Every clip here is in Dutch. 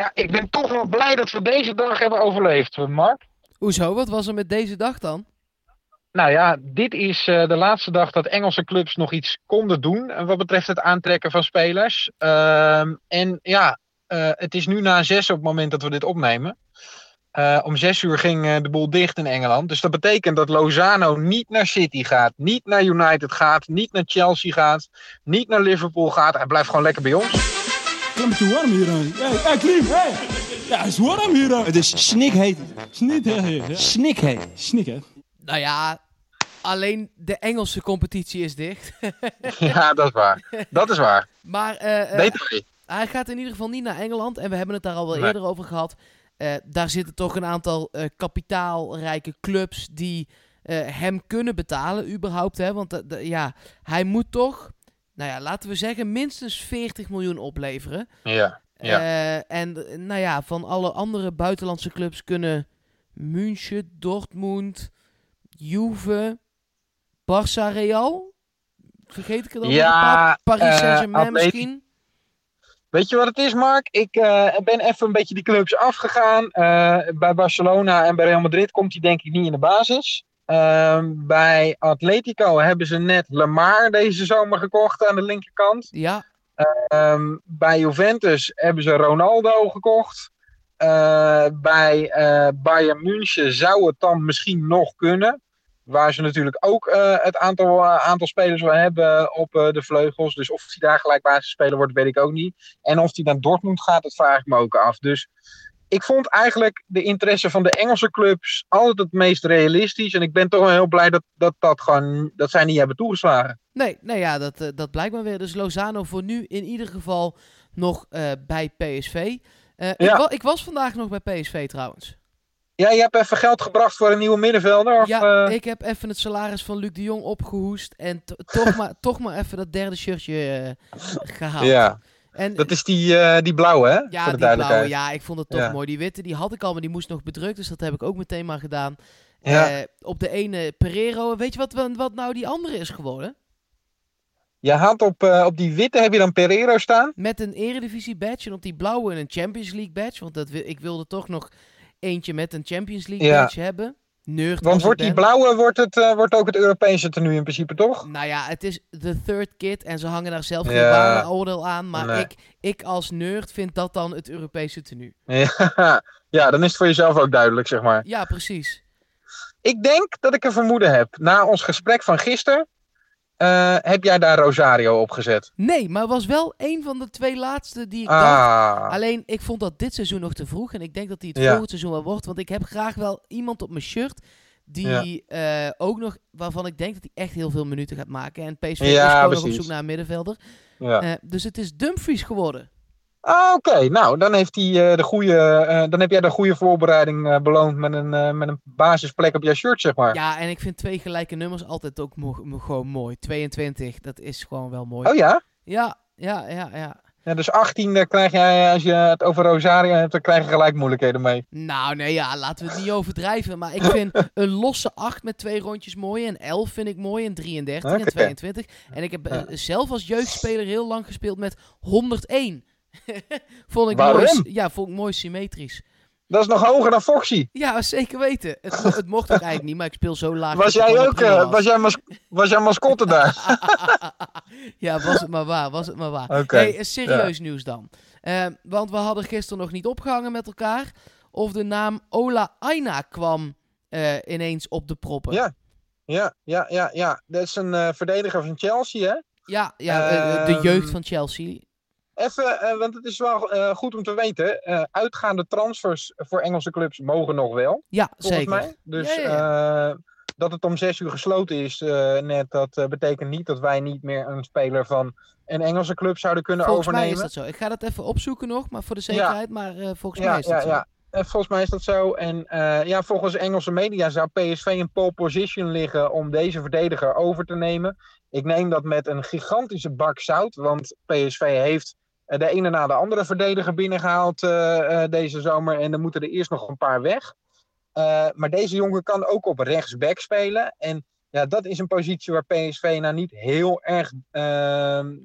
ja, ik ben toch wel blij dat we deze dag hebben overleefd, Mark. Hoezo? Wat was er met deze dag dan? Nou ja, dit is uh, de laatste dag dat Engelse clubs nog iets konden doen. Uh, wat betreft het aantrekken van spelers. Uh, en ja, uh, het is nu na zes op het moment dat we dit opnemen. om zes uur ging de boel dicht in Engeland. Dus dat betekent dat Lozano niet naar City gaat. Niet naar United gaat. Niet naar Chelsea gaat. Niet naar Liverpool gaat. Hij blijft gewoon lekker bij ons. Het is te warm hier. Hey, hey Klim, hey. Ja, het is warm hier. Het is snikheet. Snikheet. Snikheet. Snikheet. Nou ja, alleen de Engelse competitie is dicht. ja, dat is waar. Dat is waar. Maar uh, uh, hij gaat in ieder geval niet naar Engeland. En we hebben het daar al wel nee. eerder over gehad. Uh, daar zitten toch een aantal kapitaalrijke clubs die hem kunnen betalen überhaupt. Hè? Want ja, hij moet toch, nou ja, laten we zeggen, minstens 40 miljoen opleveren. Ja. ja. en nou ja, van alle andere buitenlandse clubs kunnen München, Dortmund... Juve, Barça, Real. Vergeet ik het al? Ja, Paris Saint-Germain uh, misschien. Weet je wat het is, Mark? Ik uh, ben even een beetje die clubs afgegaan. Uh, bij Barcelona en bij Real Madrid komt hij denk ik niet in de basis. Ehm, bij Atletico hebben ze net Lamar deze zomer gekocht aan de linkerkant. Ja. Ehm, bij Juventus hebben ze Ronaldo gekocht. Uh, bij Bayern München zou het dan misschien nog kunnen. Waar ze natuurlijk ook uh, het aantal, aantal spelers wel hebben op de vleugels. Dus of hij daar gelijk basisspeler wordt, weet ik ook niet. En of hij naar Dortmund gaat, dat vraag ik me ook af. Dus ik vond eigenlijk de interesse van de Engelse clubs altijd het meest realistisch. En ik ben toch wel heel blij dat, dat, dat, gewoon, dat zij niet hebben toegeslagen. Nee, nee ja, dat, dat blijkt maar weer. Dus Lozano voor nu in ieder geval nog bij PSV. Ja. ik, wa ik was vandaag nog bij PSV trouwens. Ja, je hebt even geld gebracht voor een nieuwe middenvelder? Of, ja, uh... ik heb even het salaris van Luc de Jong opgehoest. En toch, maar, toch maar even dat derde shirtje uh, gehaald. Ja, en, dat is die, uh, die blauwe, hè? Ja, voor de die blauwe. Ja, ik vond het toch ja. mooi. Die witte, die had ik al, maar die moest nog bedrukt. Dus dat heb ik ook meteen maar gedaan. Ja. op de ene Pereiro. Weet je wat, wat nou die andere is geworden? Je had op, op die witte heb je dan Pereiro staan? Met een eredivisie badge. En op die blauwe een Champions League badge. Want dat, ik wilde toch nog eentje met een Champions League ja. badge hebben. Want wordt die blauwe wordt het, uh, wordt ook het Europese tenue in principe, toch? Nou ja, het is de third kit en ze hangen daar zelf geen ja. waardeoordeel aan. Maar nee. ik, ik als nerd vind dat dan het Europese tenue. Ja. ja, dan is het voor jezelf ook duidelijk, zeg maar. Ja, precies. Ik denk dat ik een vermoeden heb. Na ons gesprek van gisteren uh, heb jij daar Rosario op gezet? Nee, maar was wel een van de twee laatste die ik ah. dacht. Alleen, ik vond dat dit seizoen nog te vroeg. En ik denk dat hij het ja. volgend seizoen wel wordt. Want ik heb graag wel iemand op mijn shirt die ja. uh, ook nog, waarvan ik denk dat hij echt heel veel minuten gaat maken. En PSV ja, is gewoon nog op zoek naar een middenvelder. Ja. Uh, dus het is Dumfries geworden. Ah, oké. Okay. Nou, dan, heeft hij, uh, de goede, uh, dan heb jij de goede voorbereiding uh, beloond met een, met een basisplek op jouw shirt, zeg maar. Ja, en ik vind twee gelijke nummers altijd ook gewoon mooi. 22, dat is gewoon wel mooi. Oh ja? Ja, ja, ja, ja. Ja, dus 18, daar krijg jij, als je het over Rosario hebt, dan krijg je gelijk moeilijkheden mee. Nou, nee, ja, laten we het niet overdrijven. Maar ik vind een losse 8 met twee rondjes mooi. En 11 vind ik mooi. En 33 okay. en 22. En ik heb ja. zelf als jeugdspeler heel lang gespeeld met 101. vond ik Waarom? mooi, ja, vond ik mooi symmetrisch. Dat is nog hoger dan Foxy. Ja, zeker weten. Het, het mocht ook eigenlijk niet, maar ik speel zo laag. Was jij ook, uh, was, jij mas was jij mascotte daar? ja, was het maar waar, was het maar waar. Okay. Hey, serieus ja. nieuws dan. Uh, want we hadden gisteren nog niet opgehangen met elkaar. Of de naam Ola Aina kwam uh, ineens op de proppen. Ja, ja, ja, ja. ja. Dat is een verdediger van Chelsea, hè? Ja, ja de jeugd van Chelsea. Even, uh, want het is wel uh, goed om te weten. Uh, uitgaande transfers voor Engelse clubs mogen nog wel. Ja, volgens zeker. mij. Dus ja, ja. dat het om zes uur gesloten is net, dat betekent niet dat wij niet meer een speler van een Engelse club zouden kunnen volgens overnemen. Volgens mij is dat zo. Ik ga dat even opzoeken nog, maar voor de zekerheid. Ja. Maar volgens mij is dat ja, zo. Ja. En volgens mij is dat zo. En ja, volgens Engelse media zou PSV in pole position liggen om deze verdediger over te nemen. Ik neem dat met een gigantische bak zout, want PSV heeft de ene na de andere verdediger binnengehaald uh, uh, deze zomer. En dan moeten er eerst nog een paar weg. Maar deze jongen kan ook op rechtsback spelen. En ja, dat is een positie waar PSV nou niet heel erg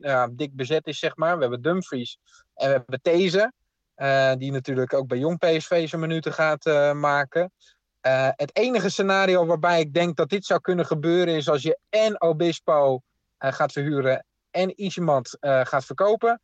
ja, dik bezet is, zeg maar. We hebben Dumfries en we hebben These. die natuurlijk ook bij jong PSV zijn minuten gaat maken. het enige scenario waarbij ik denk dat dit zou kunnen gebeuren is als je en Obispo gaat verhuren en Isimant gaat verkopen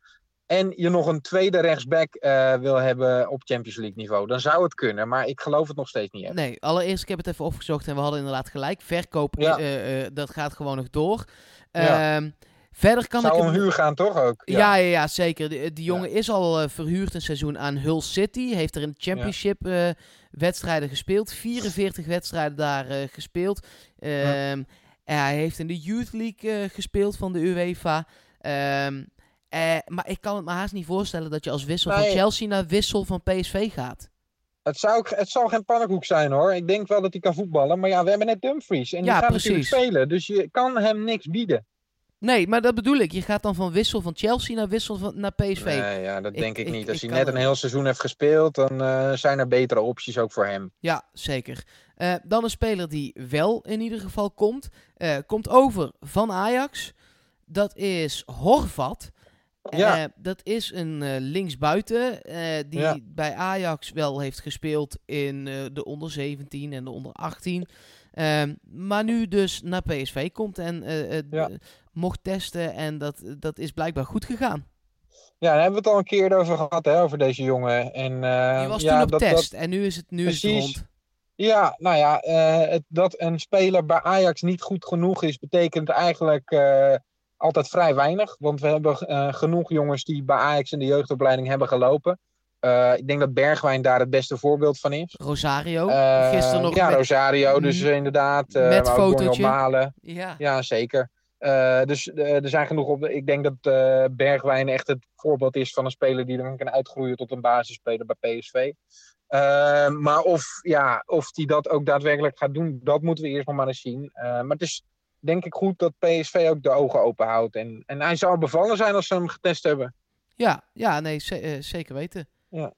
en je nog een tweede rechtsback uh, wil hebben op Champions League niveau, dan zou het kunnen. Maar ik geloof het nog steeds niet. Echt. Nee, allereerst, ik heb het even opgezocht en we hadden inderdaad gelijk. Verkoop, uh, uh, dat gaat gewoon nog door. Ja. Ehm, verder kan zou ik... om huur gaan, toch ook? Ja, ja, ja, ja zeker. Die, die jongen is al verhuurd een seizoen aan Hull City. Heeft er in de Championship wedstrijden gespeeld. 44 wedstrijden daar gespeeld. Um, hij heeft in de Youth League gespeeld van de UEFA. Um, uh, maar ik kan het me haast niet voorstellen dat je als wissel van Chelsea naar wissel van PSV gaat. Het, zou, het zal geen pannenkoek zijn hoor. Ik denk wel dat hij kan voetballen. Maar ja, we hebben net Dumfries. En die gaat natuurlijk spelen. Dus je kan hem niks bieden. Nee, maar dat bedoel ik. Je gaat dan van wissel van Chelsea naar wissel van, naar PSV. Nee, ja, dat denk ik, niet. Als hij net een heel seizoen heeft gespeeld, dan uh, zijn er betere opties ook voor hem. Ja, zeker. Uh, dan een speler die wel in ieder geval komt. Uh, komt over van Ajax. Dat is Horvat. Ja. Uh, dat is een uh, linksbuiten uh, die ja. bij Ajax wel heeft gespeeld in de onder 17 en de onder 18. Ehm, maar nu dus naar PSV komt en ja. mocht testen en dat, dat is blijkbaar goed gegaan. Ja, daar hebben we het al een keer over gehad, hè, over deze jongen. En, Die was toen op dat, test dat... en nu is het, nu is het rond. Ja, nou ja, het, dat een speler bij Ajax niet goed genoeg is, betekent eigenlijk altijd vrij weinig. Want we hebben uh, genoeg jongens die bij Ajax in de jeugdopleiding hebben gelopen. Uh, ik denk dat Bergwijn daar het beste voorbeeld van is. Rosario, uh, gisteren nog. Ja, met... Rosario, dus mm. inderdaad. met fotootje. Malen. Ja. ja, zeker. dus er zijn genoeg op. Ik denk dat Bergwijn echt het voorbeeld is van een speler die dan kan uitgroeien tot een basisspeler bij PSV. maar of, ja, of die dat ook daadwerkelijk gaat doen, dat moeten we eerst nog maar eens zien. maar het is denk ik goed dat PSV ook de ogen open houdt. En, en hij zou bevallen zijn als ze hem getest hebben. Ja, ja nee, uh, zeker weten. Ja.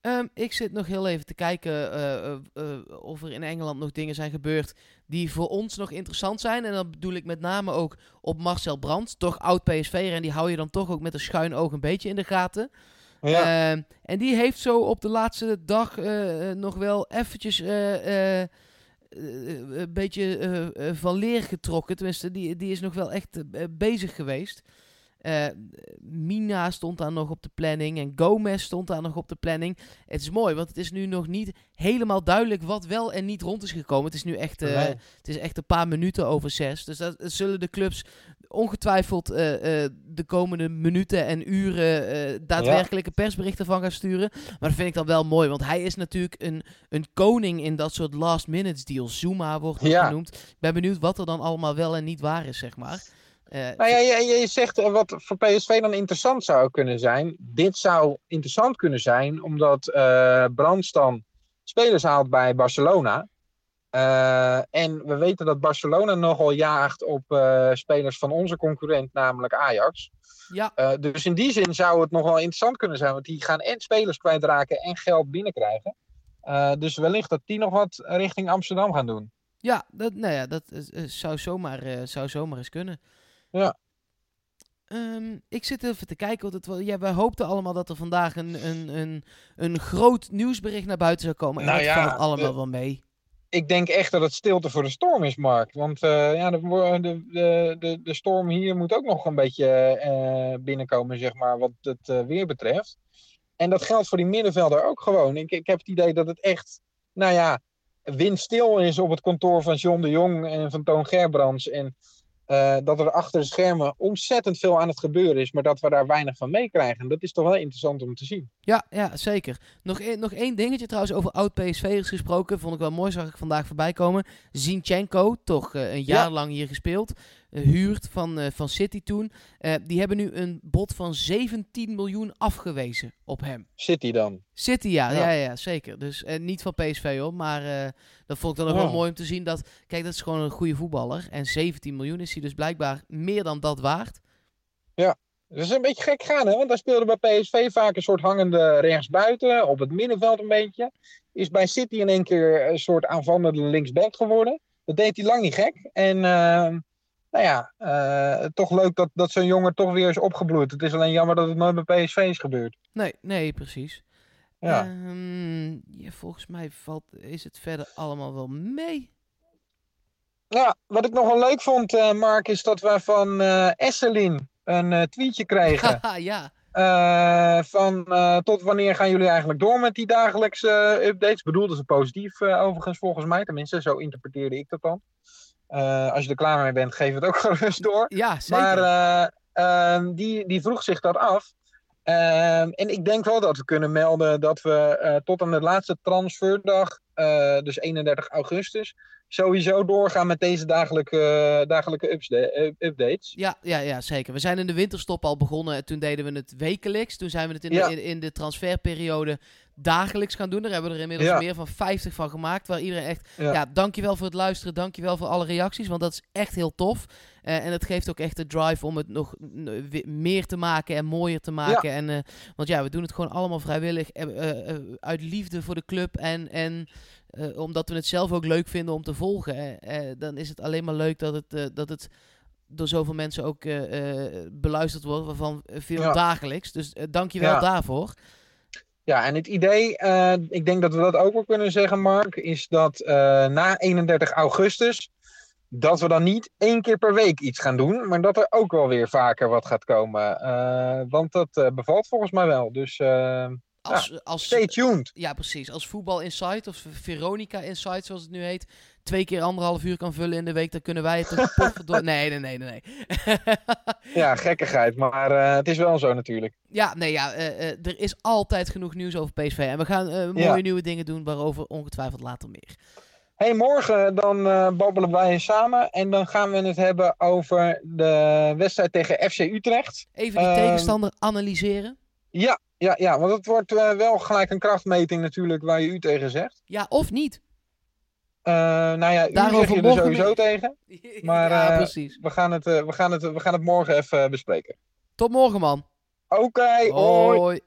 Um, ik zit nog heel even te kijken uh, uh, of er in Engeland nog dingen zijn gebeurd die voor ons nog interessant zijn. En dan bedoel ik met name ook op Marcel Brandt, toch oud PSV'er. En die hou je dan toch ook met een schuin oog een beetje in de gaten. Ja. Uh, en die heeft zo op de laatste dag nog wel eventjes eh, een beetje eh, eh, van leer getrokken. Tenminste, die, die is nog wel echt bezig geweest. Mina stond daar nog op de planning en Gomez stond daar nog op de planning. Het is mooi, want het is nu nog niet helemaal duidelijk wat wel en niet rond is gekomen. Het is nu echt, het is echt een paar minuten over zes. Dus dat zullen de clubs ongetwijfeld uh, uh, de komende minuten en uren uh, daadwerkelijke ja. persberichten van gaan sturen. Maar dat vind ik dan wel mooi, want hij is natuurlijk een, een koning in dat soort last minutes deals. Zuma wordt ja. genoemd. Ik ben benieuwd wat er dan allemaal wel en niet waar is, zeg maar. nou ja, je, je zegt wat voor PSV dan interessant zou kunnen zijn. Dit zou interessant kunnen zijn, omdat Brands dan spelers haalt bij Barcelona. Uh, en we weten dat Barcelona nogal jaagt op uh, spelers van onze concurrent, namelijk Ajax. Ja. Uh, dus in die zin zou het nog wel interessant kunnen zijn, want die gaan en spelers kwijtraken en geld binnenkrijgen. dus wellicht dat die nog wat richting Amsterdam gaan doen. Ja, dat, nou ja, dat zou, zomaar, zou zomaar eens kunnen. Ja. Um, ik zit even te kijken. Want het, ja, wij hoopten allemaal dat er vandaag een, een, een, een groot nieuwsbericht naar buiten zou komen. En nou dat ja, valt allemaal wel mee ik denk echt dat het stilte voor de storm is, Mark. Want uh, ja, de, de, de, de storm hier moet ook nog een beetje uh, binnenkomen, zeg maar, wat het uh, weer betreft. En dat geldt voor die middenvelder ook gewoon. Ik, ik heb het idee dat het echt, nou ja, windstil is op het kantoor van John de Jong en van Toon Gerbrands. En uh, dat er achter de schermen ontzettend veel aan het gebeuren is, maar dat we daar weinig van meekrijgen. Dat is toch wel interessant om te zien. Ja, ja zeker. Nog, e nog één dingetje trouwens over oud-PSV'ers gesproken. Vond ik wel mooi, zag ik vandaag voorbij komen. Zinchenko, toch uh, een jaar ja. lang hier gespeeld. Uh, huurt van, van City toen. die hebben nu een bod van 17 miljoen afgewezen op hem. City dan? City, ja. Ja, ja, ja zeker. Dus niet van PSV hoor, maar dat vond ik dan ook wel mooi om te zien dat... Kijk, dat is gewoon een goede voetballer. En 17 miljoen is hij dus blijkbaar meer dan dat waard. Ja, dat is een beetje gek gaan, hè? Want hij speelde bij PSV vaak een soort hangende rechtsbuiten, op het middenveld een beetje. Is bij City in één keer een soort aanvallende linksback geworden. Dat deed hij lang niet gek. En uh, nou ja, uh, toch leuk dat, dat zo'n jongen toch weer is opgebloeid. Het is alleen jammer dat het nooit bij PSV is gebeurd. Nee, nee, precies. Ja. Ehm, ja, volgens mij valt, is het verder allemaal wel mee. Ja, wat ik nog wel leuk vond, eh, Mark, is dat we van eh Esselin een eh, tweetje kregen. Ja. Eh, van eh, tot wanneer gaan jullie eigenlijk door met die dagelijkse eh, updates? Bedoelden ze positief eh, overigens volgens mij, tenminste, zo interpreteerde ik dat dan. Eh, als je er klaar mee bent, geef het ook gerust door. Ja, zeker. Maar eh, ehm, die, die vroeg zich dat af. Ehm, en ik denk wel dat we kunnen melden dat we eh, tot aan de laatste transferdag, dus 31 augustus, sowieso doorgaan met deze dagelijke, dagelijke upsda- eh, updates. Ja, ja, ja, zeker. We zijn in de winterstop al begonnen. en Toen deden we het wekelijks. Toen zijn we het in, Ja. de, in, in de transferperiode dagelijks gaan doen. Daar hebben we er inmiddels Ja. meer van 50 van gemaakt. Waar iedereen echt... Ja. Ja. dankjewel voor het luisteren. Dankjewel voor alle reacties. Want dat is echt heel tof. Eh, en het geeft ook echt de drive om het nog meer te maken en mooier te maken. En, eh, want ja, we doen het gewoon allemaal vrijwillig. eh, eh, eh, uit liefde voor de club. En, en eh, omdat we het zelf ook leuk vinden om te volgen. eh, eh, dan is het alleen maar leuk dat het... eh, dat het door zoveel mensen ook beluisterd wordt, waarvan veel Ja. dagelijks. Dus eh, dankjewel Ja. daarvoor. Ja, en het idee, ik denk dat we dat ook wel kunnen zeggen, Mark, is dat na 31 augustus, dat we dan niet één keer per week iets gaan doen, maar dat er ook wel weer vaker wat gaat komen. Want dat bevalt volgens mij wel. Dus Als, als, stay tuned. ja, precies. Als Voetbal Insight of Veronica Insight, zoals het nu heet, twee keer anderhalf uur kan vullen in de week, dan kunnen wij het poffen door. Nee, nee, nee, nee. nee. Ja, gekkigheid, maar eh, het is wel zo natuurlijk. ja, nee, ja, eh, eh, er is altijd genoeg nieuws over PSV. En we gaan mooie Ja. nieuwe dingen doen, waarover ongetwijfeld later meer. Hey, morgen dan babbelen wij samen en dan gaan we het hebben over de wedstrijd tegen FC Utrecht. Even die Ehm, tegenstander analyseren. Ja, ja, ja, want het wordt eh, wel gelijk een krachtmeting natuurlijk waar je u tegen zegt. Ja, of niet. Eh, nou ja, u Daarover zeg je er sowieso tegen. Maar, ja, eh, precies. We gaan het, we gaan het, we gaan het morgen even bespreken. Tot morgen, man. Oké, hoi. Hoi.